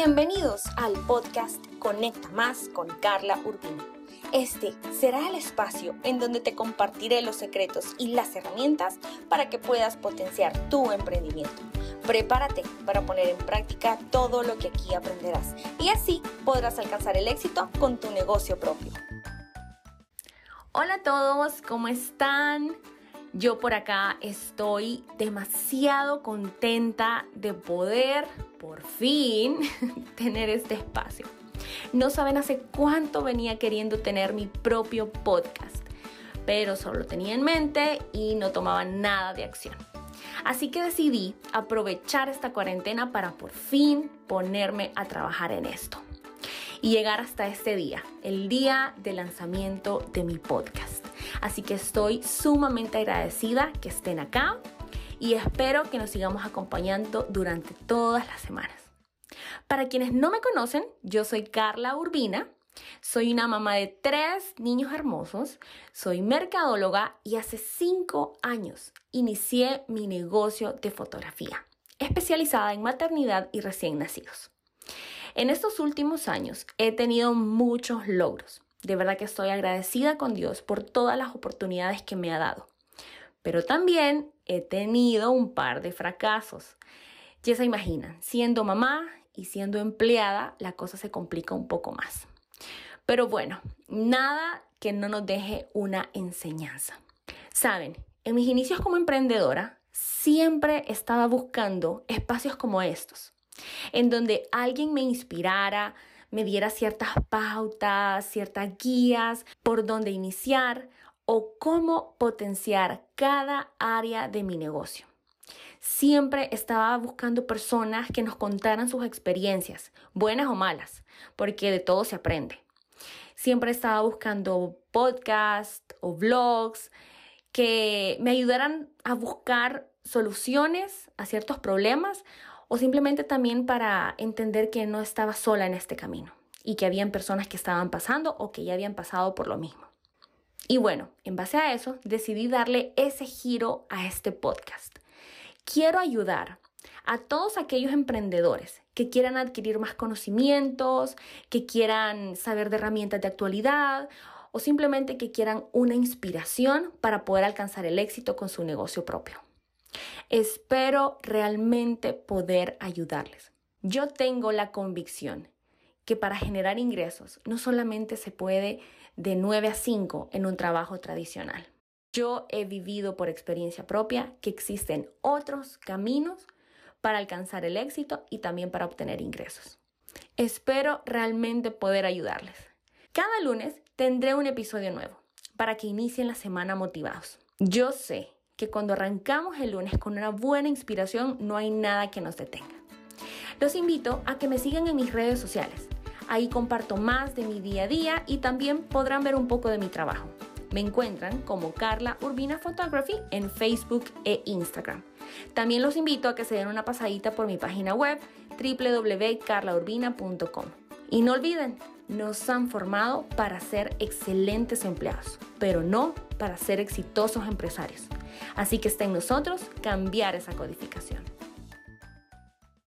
Bienvenidos al podcast Conecta Más con Carla Urbina. Este será el espacio en donde te compartiré los secretos y las herramientas para que puedas potenciar tu emprendimiento. Prepárate para poner en práctica todo lo que aquí aprenderás y así podrás alcanzar el éxito con tu negocio propio. Hola a todos, ¿cómo están? Yo por acá estoy demasiado contenta de poder por fin tener este espacio. No saben hace cuánto venía queriendo tener mi propio podcast, pero solo tenía en mente y no tomaba nada de acción. Así que decidí aprovechar esta cuarentena para por fin ponerme a trabajar en esto y llegar hasta este día, el día de lanzamiento de mi podcast. Así que estoy sumamente agradecida que estén acá y espero que nos sigamos acompañando durante todas las semanas. Para quienes no me conocen, yo soy Carla Urbina, soy una mamá de tres niños hermosos, soy mercadóloga y hace cinco años inicié mi negocio de fotografía, especializada en maternidad y recién nacidos. En estos últimos años he tenido muchos logros. De verdad que estoy agradecida con Dios por todas las oportunidades que me ha dado. Pero también he tenido un par de fracasos. Ya se imaginan, siendo mamá y siendo empleada, la cosa se complica un poco más. Pero bueno, nada que no nos deje una enseñanza. Saben, en mis inicios como emprendedora, siempre estaba buscando espacios como estos, en donde alguien me inspirara, me diera ciertas pautas, ciertas guías por dónde iniciar o cómo potenciar cada área de mi negocio. Siempre estaba buscando personas que nos contaran sus experiencias, buenas o malas, porque de todo se aprende. Siempre estaba buscando podcasts o blogs que me ayudaran a buscar soluciones a ciertos problemas o simplemente también para entender que no estaba sola en este camino y que habían personas que estaban pasando o que ya habían pasado por lo mismo. Y bueno, en base a eso decidí darle ese giro a este podcast. Quiero ayudar a todos aquellos emprendedores que quieran adquirir más conocimientos, que quieran saber de herramientas de actualidad o simplemente que quieran una inspiración para poder alcanzar el éxito con su negocio propio. Espero realmente poder ayudarles. Yo tengo la convicción que para generar ingresos no solamente se puede de 9 a 5 en un trabajo tradicional. Yo he vivido por experiencia propia que existen otros caminos para alcanzar el éxito y también para obtener ingresos. Espero realmente poder ayudarles. Cada lunes tendré un episodio nuevo para que inicien la semana motivados. Yo sé que cuando arrancamos el lunes con una buena inspiración no hay nada que nos detenga. Los invito a que me sigan en mis redes sociales. Ahí comparto más de mi día a día y también podrán ver un poco de mi trabajo. Me encuentran como Carla Urbina Photography en Facebook e Instagram. También los invito a que se den una pasadita por mi página web www.carlaurbina.com. Y no olviden, nos han formado para ser excelentes empleados, pero no para ser exitosos empresarios. Así que está en nosotros cambiar esa codificación.